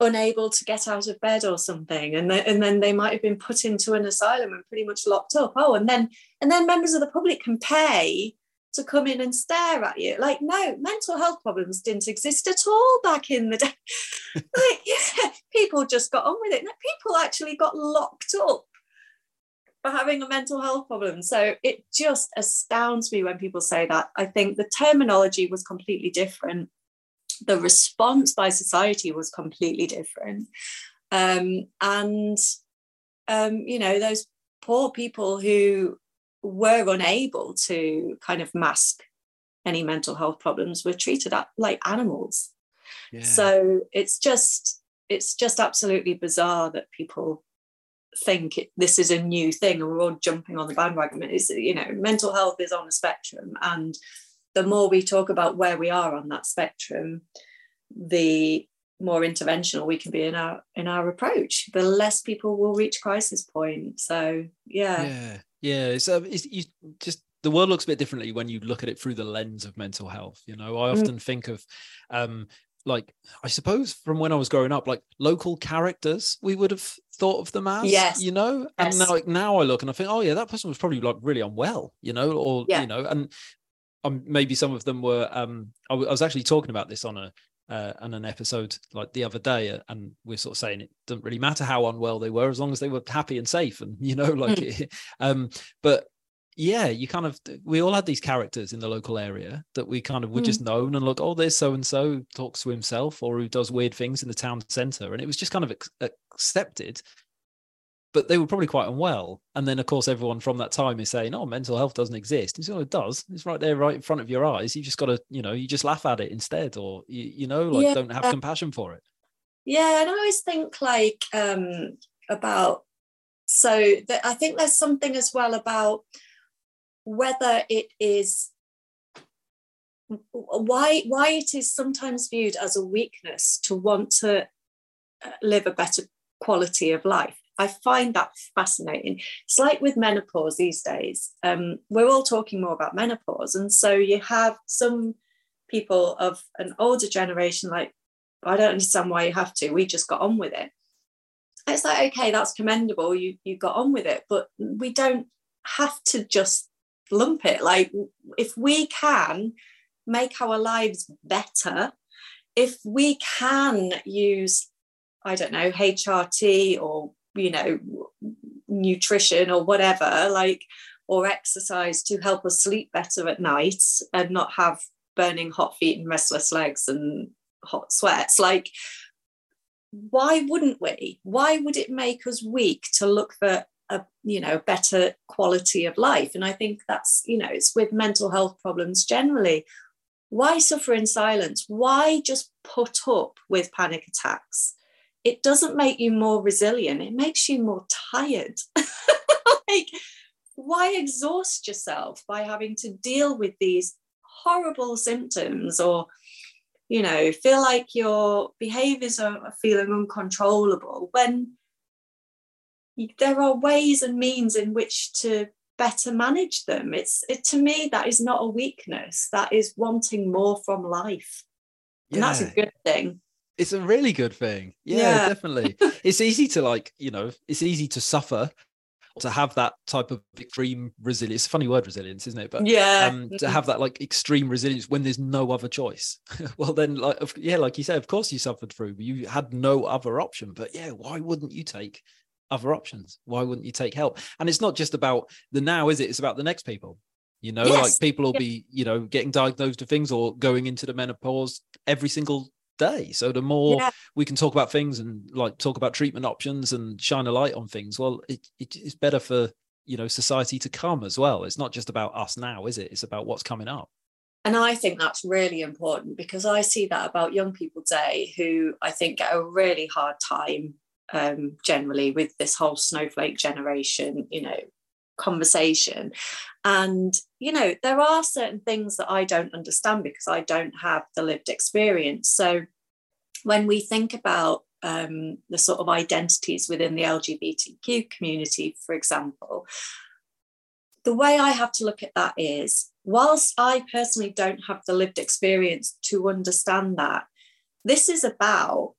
unable to get out of bed or something and and then they might have been put into an asylum and pretty much locked up oh and then and then members of the public can pay to come in and stare at you like no mental health problems didn't exist at all back in the day like yeah people just got on with it people actually got locked up for having a mental health problem. So it just astounds me when people say that. I think the terminology was completely different. The response by society was completely different. Um, and, um, you know, those poor people who were unable to kind of mask any mental health problems were treated like animals. yeah So it's just, it's just absolutely bizarre that people think it, this is a new thing and we're all jumping on the bandwagon. It's, you know, mental health is on a spectrum. And the more we talk about where we are on that spectrum, the more interventional we can be in our in our approach, the less people will reach crisis point. So yeah, yeah, yeah. It's, uh, it's you just the world looks a bit differently when you look at it through the lens of mental health. You know, I mm. often mm. think of um, like I suppose from when I was growing up, like local characters, we would have thought of them as, yes, you know. Yes. And now, like now, I look and I think, oh yeah, that person was probably like really unwell, you know, or yeah. you know, and um, maybe some of them were. Um, I, w- I was actually talking about this on a uh, on an episode like the other day, uh, and we're sort of saying it doesn't really matter how unwell they were as long as they were happy and safe, and you know, like, mm. um, but yeah, you kind of we all had these characters in the local area that we kind of were mm. just known and look, oh, there's so and so talks to himself or who does weird things in the town centre, and it was just kind of accepted. But they were probably quite unwell, and then of course everyone from that time is saying, "Oh, mental health doesn't exist." And so it does. It's right there, right in front of your eyes. You just got to, you know, you just laugh at it instead, or you, you know, like yeah. don't have compassion for it. Yeah, and I always think like um about so that I think there's something as well about whether it is why why it is sometimes viewed as a weakness to want to uh, live a better quality of life i find that fascinating. It's like with menopause these days. Um, we're all talking more about menopause and so you have some people of an older generation like i don't understand why you have to we just got on with it. It's like okay that's commendable you you got on with it but we don't have to just lump it. Like, if we can make our lives better, if we can use, I don't know, HRT or, you know, nutrition or whatever, like, or exercise to help us sleep better at night and not have burning hot feet and restless legs and hot sweats, like, why wouldn't we? Why would it make us weak to look for a you know better quality of life? And i think that's you know it's with mental health problems generally. Why suffer in silence? Why just put up with panic attacks it doesn't make you more resilient. It makes you more tired. Like why exhaust yourself by having to deal with these horrible symptoms or you know feel like your behaviors are feeling uncontrollable when there are ways and means in which to better manage them? It's it, to me that is not a weakness. That is wanting more from life. And yeah. that's a good thing it's a really good thing yeah, yeah. definitely it's easy to like you know it's easy to suffer to have that type of extreme resilience funny word resilience isn't it but yeah um, to have that like extreme resilience when there's no other choice well then like yeah like you said of course you suffered through you had no other option but yeah why wouldn't you take other options. Why wouldn't you take help? And it's not just about the now, is it? It's about the next people. You know, yes. like people will be, you know, getting diagnosed with things or going into the menopause every single day. So the more yeah. we can talk about things and like talk about treatment options and shine a light on things, well, it, it, it's better for you know society to come as well. It's not just about us now, is it? It's about what's coming up. And I think that's really important because I see that about young people today who I think get a really hard time um, generally with this whole snowflake generation, you know, conversation. And, you know, there are certain things that I don't understand because I don't have the lived experience. So when we think about um, the sort of identities within the LGBTQ community, for example, the way I have to look at that is, whilst I personally don't have the lived experience to understand that, this is about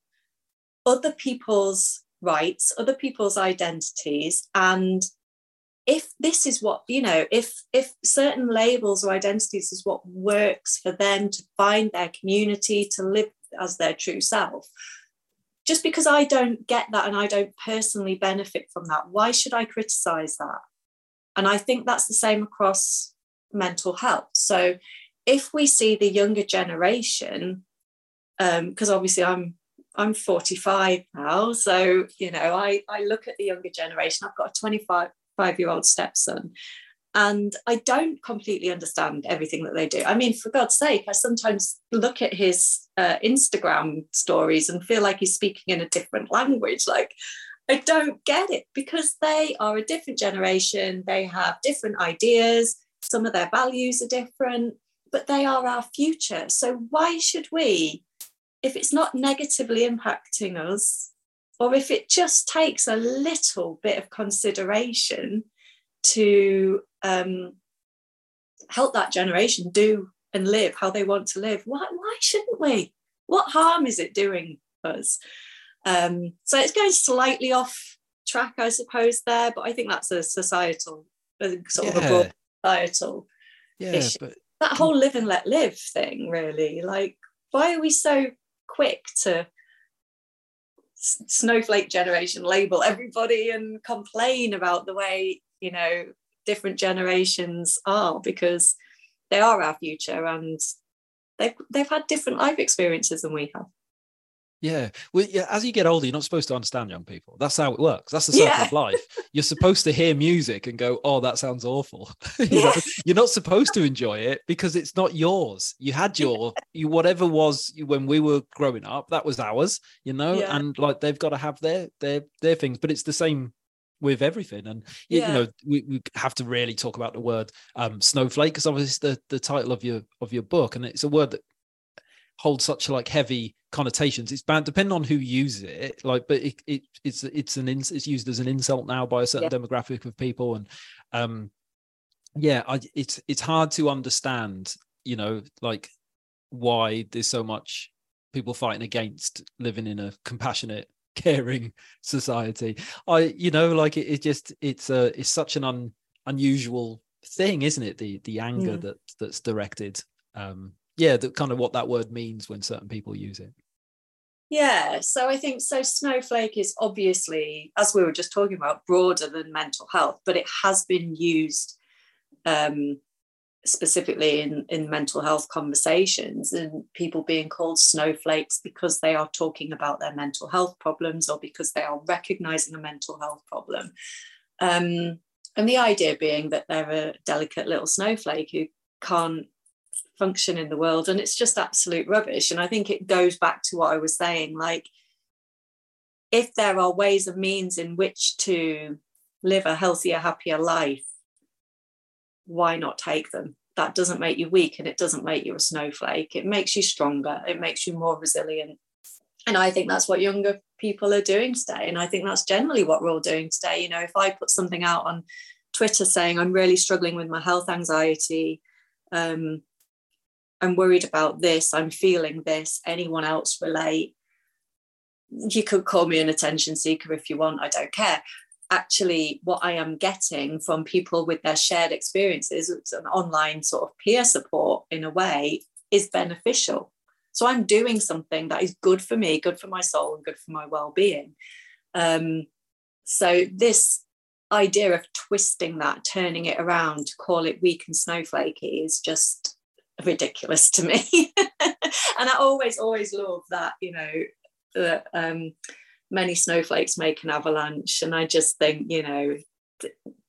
other people's rights, other people's identities, and if this is what you know if if certain labels or identities is what works for them to find their community to live as their true self just because i don't get that and i don't personally benefit from that why should i criticize that and i think that's the same across mental health so if we see the younger generation because um, obviously i'm I'm 45 now. So, you know, I, I look at the younger generation. I've got a 25 five year old stepson. And I don't completely understand everything that they do. I mean, for God's sake, I sometimes look at his uh, Instagram stories and feel like he's speaking in a different language. Like, I don't get it because they are a different generation. They have different ideas. Some of their values are different, but they are our future. So, why should we if it's not negatively impacting us, or if it just takes a little bit of consideration to um, help that generation do and live how they want to live, why, why shouldn't we? What harm is it doing us? Um, so it's going slightly off track, I suppose, there, but I think that's a societal, sort yeah. of a broad societal yeah, issue. But that whole live and let live thing, really. Like, why are we so quick to snowflake generation label everybody and complain about the way you know different generations are because they are our future and they've they've had different life experiences than we have yeah. Well, yeah. As you get older, you're not supposed to understand young people. That's how it works. That's the circle yeah. of life. You're supposed to hear music and go, "Oh, that sounds awful." you yeah. know, you're not supposed to enjoy it because it's not yours. You had your, you whatever was when we were growing up. That was ours. You know, and like they've got to have their their their things. But it's the same with everything and you, you know we, we have to really talk about the word um snowflake because obviously the the title of your of your book and it's a word that holds such like heavy connotations. It's bad depending on who uses it. Like, but it, it it's it's an it's used as an insult now by a certain yeah. demographic of people, and um, yeah, I, it's it's hard to understand. You know, like why there's so much people fighting against living in a compassionate caring society i you know like it, it just it's a it's such an un, unusual thing isn't it the the anger mm. that that's directed um yeah, the kind of what that word means when certain people use it. Yeah, so I think so. Snowflake is obviously, as we were just talking about, broader than mental health, but it has been used um, specifically in, in mental health conversations and people being called snowflakes because they are talking about their mental health problems or because they are recognizing a mental health problem. Um, and the idea being that they're a delicate little snowflake who can't function in the world and it's just absolute rubbish. And i think it goes back to what i was saying like if there are ways and means in which to live a healthier happier life why not take them? That doesn't make you weak and it doesn't make you a snowflake. It makes you stronger. It makes you more resilient. And i think that's what younger people are doing today. And i think that's generally what we're all doing today. You know if i put something out on twitter saying i'm really struggling with my health anxiety um, I'm worried about this, I'm feeling this, anyone else relate? You could call me an attention seeker if you want, I don't care. Actually, what I am getting from people with their shared experiences, it's an online sort of peer support in a way, is beneficial. So I'm doing something that is good for me, good for my soul, and good for my well-being. Um, so this idea of twisting that, turning it around to call it weak and snowflakey is just ridiculous to me. and I always, always love that, you know, that um, many snowflakes make an avalanche. And I just think, you know,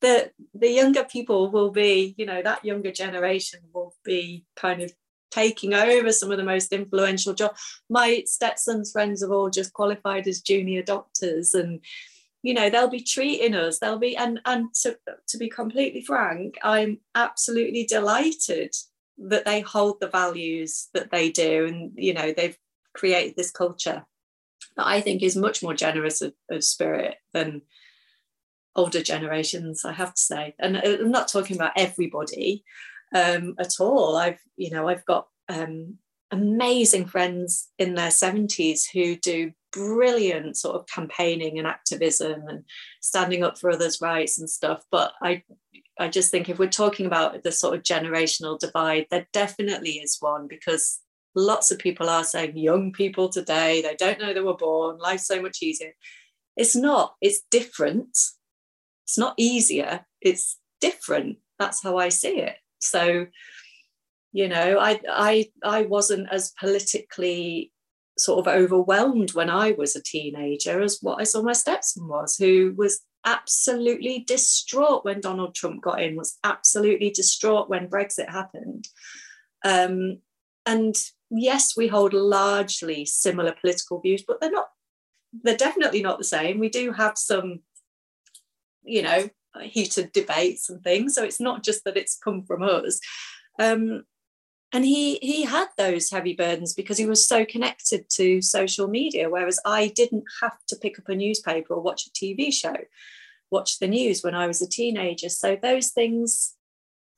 the the younger people will be, you know, that younger generation will be kind of taking over some of the most influential jobs. My stetson's friends have all just qualified as junior doctors and you know they'll be treating us they'll be and and to, to be completely frank i'm absolutely delighted that they hold the values that they do and you know they've created this culture that i think is much more generous of, of spirit than older generations i have to say. And uh, i'm not talking about everybody um, at all. I've you know i've got um, amazing friends in their 70s who do brilliant sort of campaigning and activism and standing up for others' rights and stuff. But I I just think if we're talking about the sort of generational divide, there definitely is one because lots of people are saying young people today, they don't know they were born, life's so much easier. It's not, it's different. It's not easier, it's different. That's how I see it. So, you know, I I I wasn't as politically sort of overwhelmed when I was a teenager as what I saw my stepson was, who was absolutely distraught when Donald Trump got in, was absolutely distraught when Brexit happened. Um, and yes, we hold largely similar political views, but they're not, they're definitely not the same. We do have some, you know, heated debates and things. So it's not just that it's come from us. Um, and he he had those heavy burdens because he was so connected to social media whereas i didn't have to pick up a newspaper or watch a tv show watch the news when i was a teenager. So those things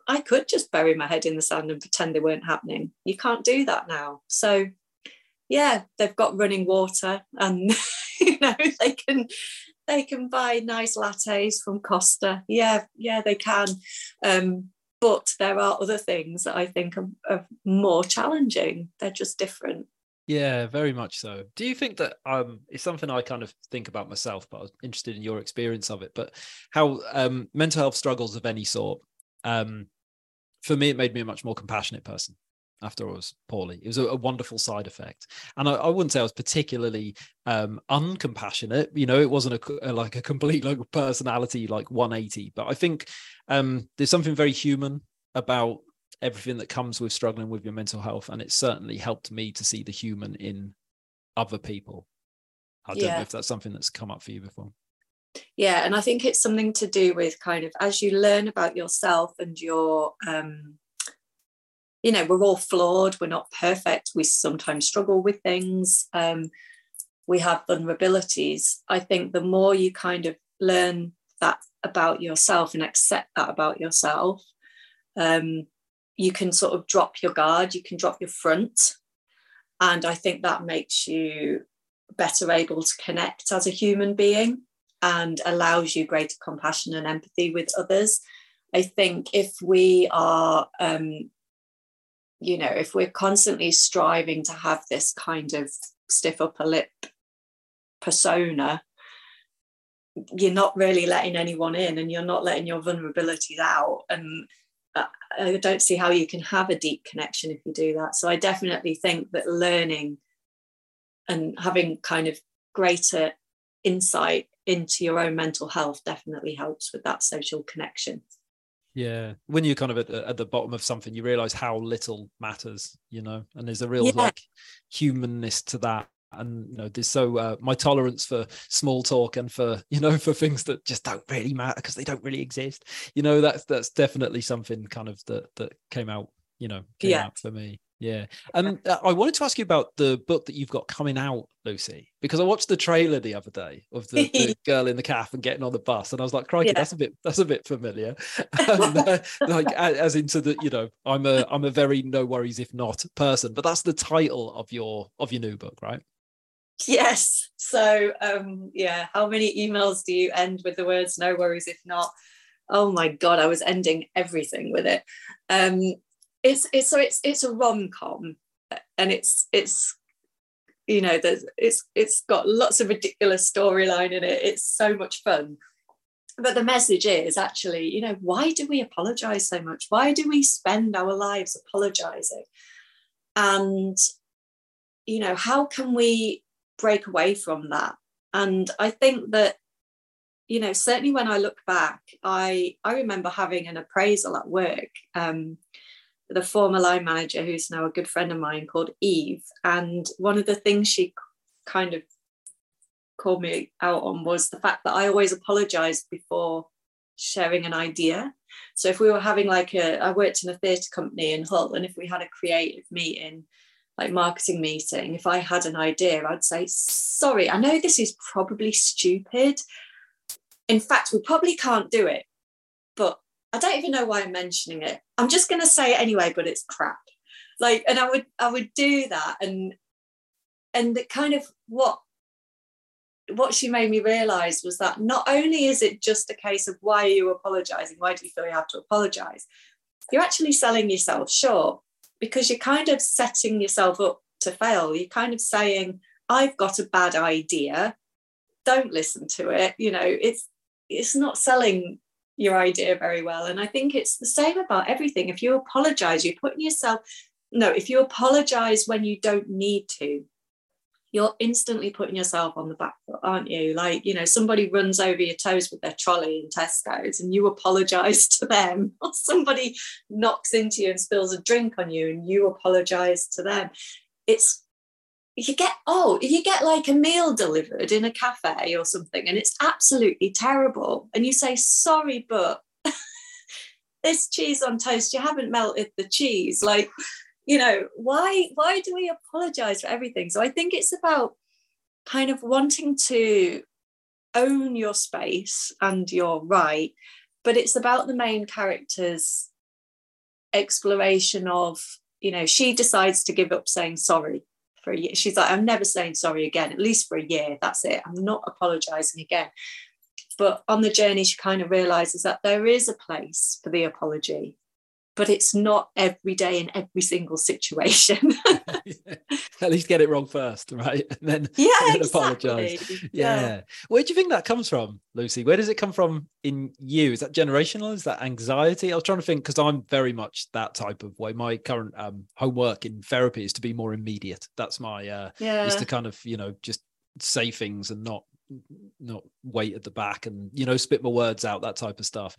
i could just bury my head in the sand and pretend they weren't happening. You can't do that now. So yeah they've got running water and you know they can they can buy nice lattes from costa. Yeah yeah they can. Um, but there are other things that I think are, are more challenging. They're just different. Yeah, very much so. Do you think that um it's something I kind of think about myself, but I was interested in your experience of it. But how um mental health struggles of any sort, um, for me, it made me a much more compassionate person after I was poorly. It was a, a wonderful side effect, and I, I, wouldn't say I was particularly um, uncompassionate. You know, it wasn't a, a, like a complete like personality like 180. But I think um, there's something very human about everything that comes with struggling with your mental health, and it certainly helped me to see the human in other people. I don't yeah. know if that's something that's come up for you before. Yeah, and I think it's something to do with kind of as you learn about yourself and your um, you know we're all flawed we're not perfect we sometimes struggle with things um, we have vulnerabilities. I think the more you kind of learn that about yourself and accept that about yourself um, you can sort of drop your guard you can drop your front. And i think that makes you better able to connect as a human being and allows you greater compassion and empathy with others. I think if we are um, you know, if we're constantly striving to have this kind of stiff upper lip persona, you're not really letting anyone in and you're not letting your vulnerabilities out. And uh, I don't see how you can have a deep connection if you do that. So I definitely think that learning and having kind of greater insight into your own mental health definitely helps with that social connection. Yeah, when you're kind of at, at the bottom of something, you realize how little matters, you know, and there's a real yeah. like humanness to that. And you know, there's so uh, my tolerance for small talk and for you know for things that just don't really matter because they don't really exist. You know, that's that's definitely something kind of that that came out, you know, came yeah. out for me. Yeah. And uh, I wanted to ask you about the book that you've got coming out, Lucy, because I watched the trailer the other day of the, the girl in the calf and getting on the bus, and I was like, "Crikey, yeah. that's a bit that's a bit familiar." uh, like as into the, you know, I'm a I'm a very no worries if not person, but that's the title of your of your new book, right? Yes. So um yeah, how many emails do you end with the words "no worries if not"? Oh my god, I was ending everything with it. Um, it's it's so it's it's a rom-com and it's it's you know there's it's it's got lots of ridiculous storyline in it. It's so much fun. But the message is actually you know why do we apologize so much? Why do we spend our lives apologizing? And you know how can we break away from that? And i think that you know certainly when i look back i i remember having an appraisal at work um, the former line manager, who's now a good friend of mine, called Eve. And one of the things she kind of called me out on was the fact that I always apologized before sharing an idea. So if we were having like a, I worked in a theatre company in Hull, and if we had a creative meeting, like marketing meeting, if I had an idea, I'd say, sorry, I know this is probably stupid. In fact, we probably can't do it, but I don't even know why I'm mentioning it. I'm just going to say it anyway, but it's crap. Like, and I would, I would do that, and and the kind of what what she made me realize was that not only is it just a case of why are you apologizing, why do you feel you have to apologize, you're actually selling yourself short because you're kind of setting yourself up to fail. You're kind of saying, I've got a bad idea, don't listen to it. You know, it's it's not selling your idea very well. And I think it's the same about everything. If you apologize, you're putting yourself, no, if you apologize when you don't need to, you're instantly putting yourself on the back foot, aren't you? Like, you know, somebody runs over your toes with their trolley in Tesco's and you apologize to them, or somebody knocks into you and spills a drink on you and you apologize to them. It's you get oh you get like a meal delivered in a cafe or something and it's absolutely terrible and you say sorry but this cheese on toast you haven't melted the cheese. Like you know why why do we apologize for everything? So i think it's about kind of wanting to own your space and your right but it's about the main character's exploration of you know she decides to give up saying sorry for a year. She's like i'm never saying sorry again at least for a year that's it i'm not apologizing again. But on the journey she kind of realizes that there is a place for the apology but it's not every day in every single situation. At least get it wrong first, right? And then, yeah, then exactly. apologize. Yeah. yeah. Where do you think that comes from, Lucy? Where does it come from in you? Is that generational? Is that anxiety? I was trying to think because I'm very much that type of way. My current um, homework in therapy is to be more immediate. That's my uh yeah. is to kind of, you know, just say things and not not wait at the back and you know spit my words out that type of stuff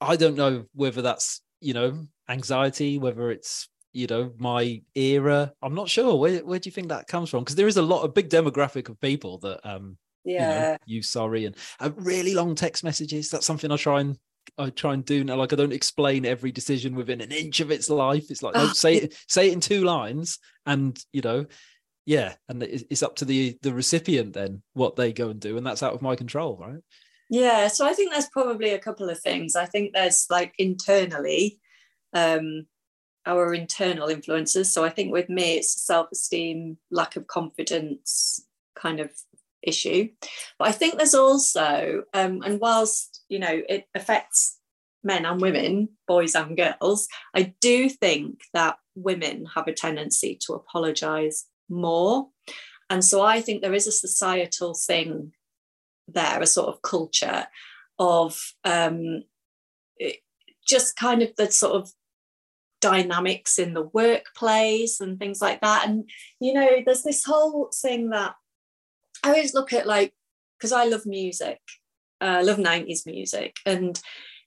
i don't know whether that's you know anxiety whether it's you know my era i'm not sure where, where do you think that comes from because there is a lot of big demographic of people that um yeah you know, use sorry and uh, really long text messages that's something i try and I try and do now. Like I don't explain every decision within an inch of its life. It's like no, say it, say it in two lines, and you know, yeah, and it's up to the the recipient then what they go and do, and that's out of my control, right? Yeah, so I think there's probably a couple of things. I think there's like internally, um, our internal influences. So I think with me, it's self-esteem, lack of confidence kind of issue. But I think there's also, um, and whilst you know it affects men and women, boys and girls, I do think that women have a tendency to apologize more. And so I think there is a societal thing there, a sort of culture of um, just kind of the sort of dynamics in the workplace and things like that. And, you know, there's this whole thing that I always look at like, because I love music, uh, I love 90s music. And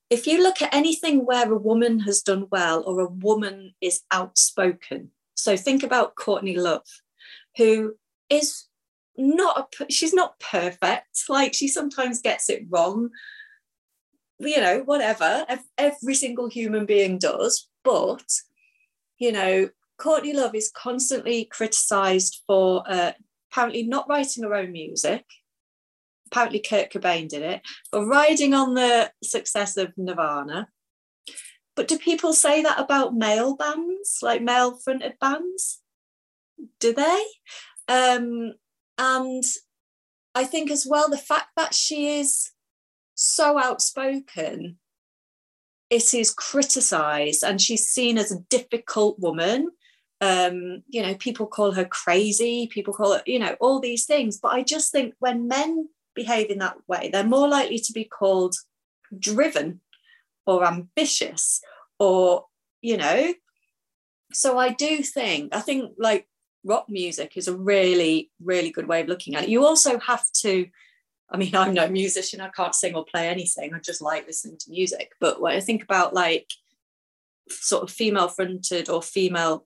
if you look at anything where a woman has done well or a woman is outspoken, so think about Courtney Love, who is not a, she's not perfect. Like she sometimes gets it wrong. You know whatever every single human being does but you know courtney love is constantly criticized for uh, apparently not writing her own music. Apparently kurt cobain did it but riding on the success of nirvana. But do people say that about male bands like male fronted bands? Do they? Um and I think as well, the fact that she is so outspoken, it is criticized and she's seen as a difficult woman. Um, you know, people call her crazy, people call it, you know, all these things. But I just think when men behave in that way, they're more likely to be called driven or ambitious or, you know, so I do think, I think like rock music is a really, really good way of looking at it. You also have to, I mean, I'm no musician, I can't sing or play anything. I just like listening to music. But when I think about like sort of female fronted or female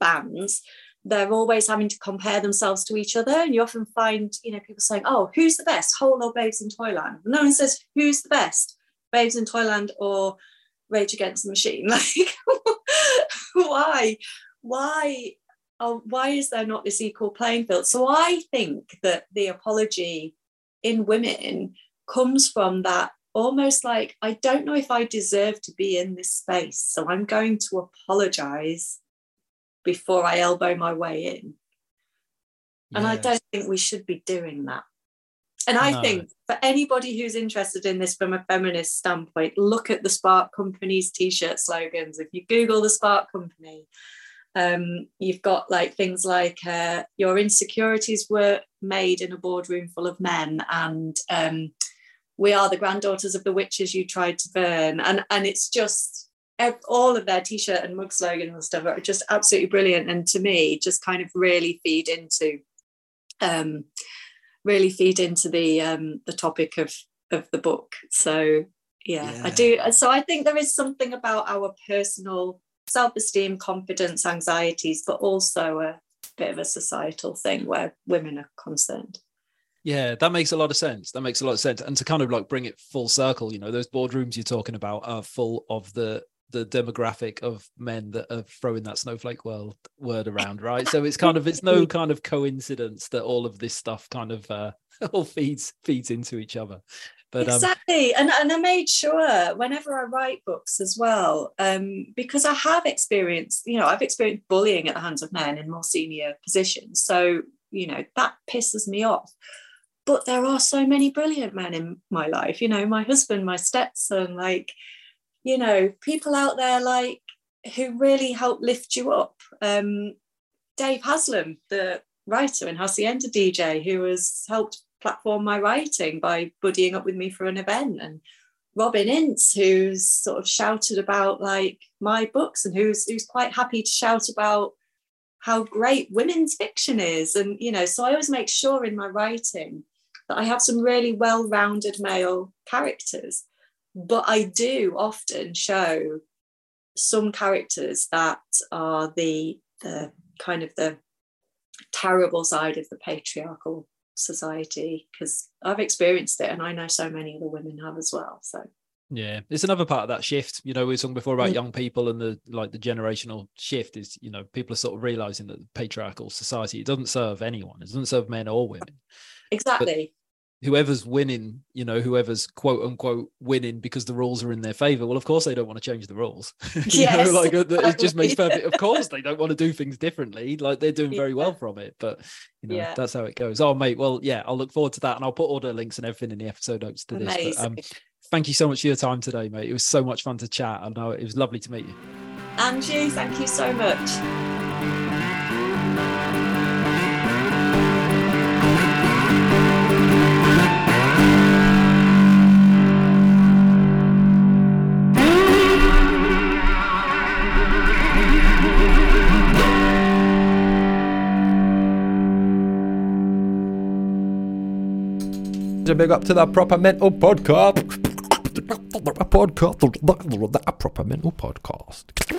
bands, they're always having to compare themselves to each other. And you often find, you know, people saying, oh, who's the best, Hole or Babes in Toyland? No one says, who's the best, Babes in Toyland or Rage Against the Machine? Like, why? Why oh, why is there not this equal playing field? So I think that the apology in women comes from that almost like, I don't know if I deserve to be in this space. So I'm going to apologize before I elbow my way in. And yes. I don't think we should be doing that. And I no. think for anybody who's interested in this from a feminist standpoint, look at the Spark Company's t shirt slogans. If you Google the Spark Company, um, you've got like things like uh, your insecurities were made in a boardroom full of men, and um, we are the granddaughters of the witches you tried to burn, and and it's just all of their t-shirt and mug slogans and stuff are just absolutely brilliant, and to me, just kind of really feed into, um, really feed into the um, the topic of of the book. So yeah, yeah, I do. So I think there is something about our personal self esteem, confidence, anxieties, but also a bit of a societal thing where women are concerned. Yeah, that makes a lot of sense. That makes a lot of sense. And to kind of like bring it full circle, you know, those boardrooms you're talking about are full of the the demographic of men that are throwing that snowflake world word around, right? So it's kind of it's no kind of coincidence that all of this stuff kind of uh, all feeds feeds into each other. But, um, exactly, um, and and I made sure whenever I write books as well, um, because I have experienced, you know, I've experienced bullying at the hands of men in more senior positions. So you know that pisses me off. But there are so many brilliant men in my life. You know, my husband, my stepson, like you know, people out there like who really help lift you up. Um, Dave Haslam, the writer and Hacienda DJ, who has helped platform my writing by buddying up with me for an event, and Robin Ince, who's sort of shouted about like my books and who's who's quite happy to shout about how great women's fiction is. And you know, so I always make sure in my writing that I have some really well-rounded male characters but I do often show some characters that are the the kind of the terrible side of the patriarchal society because I've experienced it and I know so many other women have as well. So yeah, it's another part of that shift. You know, we were talking before about mm. young people and the like the generational shift is, you know, people are sort of realizing that the patriarchal society it doesn't serve anyone. It doesn't serve men or women. Exactly whoever's winning, you know, whoever's quote unquote winning because the rules are in their favor. Well, of course they don't want to change the rules. yes, know, like it just makes perfect. Of course they don't want to do things differently. Like they're doing very yeah. well from it, but you know yeah. that's how it goes. Oh, mate. Well, yeah, I'll look forward to that, and I'll put all the links and everything in the episode notes to Amazing. this. But, um, thank you so much for your time today, mate. It was so much fun to chat. I know it was lovely to meet you. And you, thank you so much. A big up to the Proper Mental Podcast. Podcast. Proper Mental Podcast.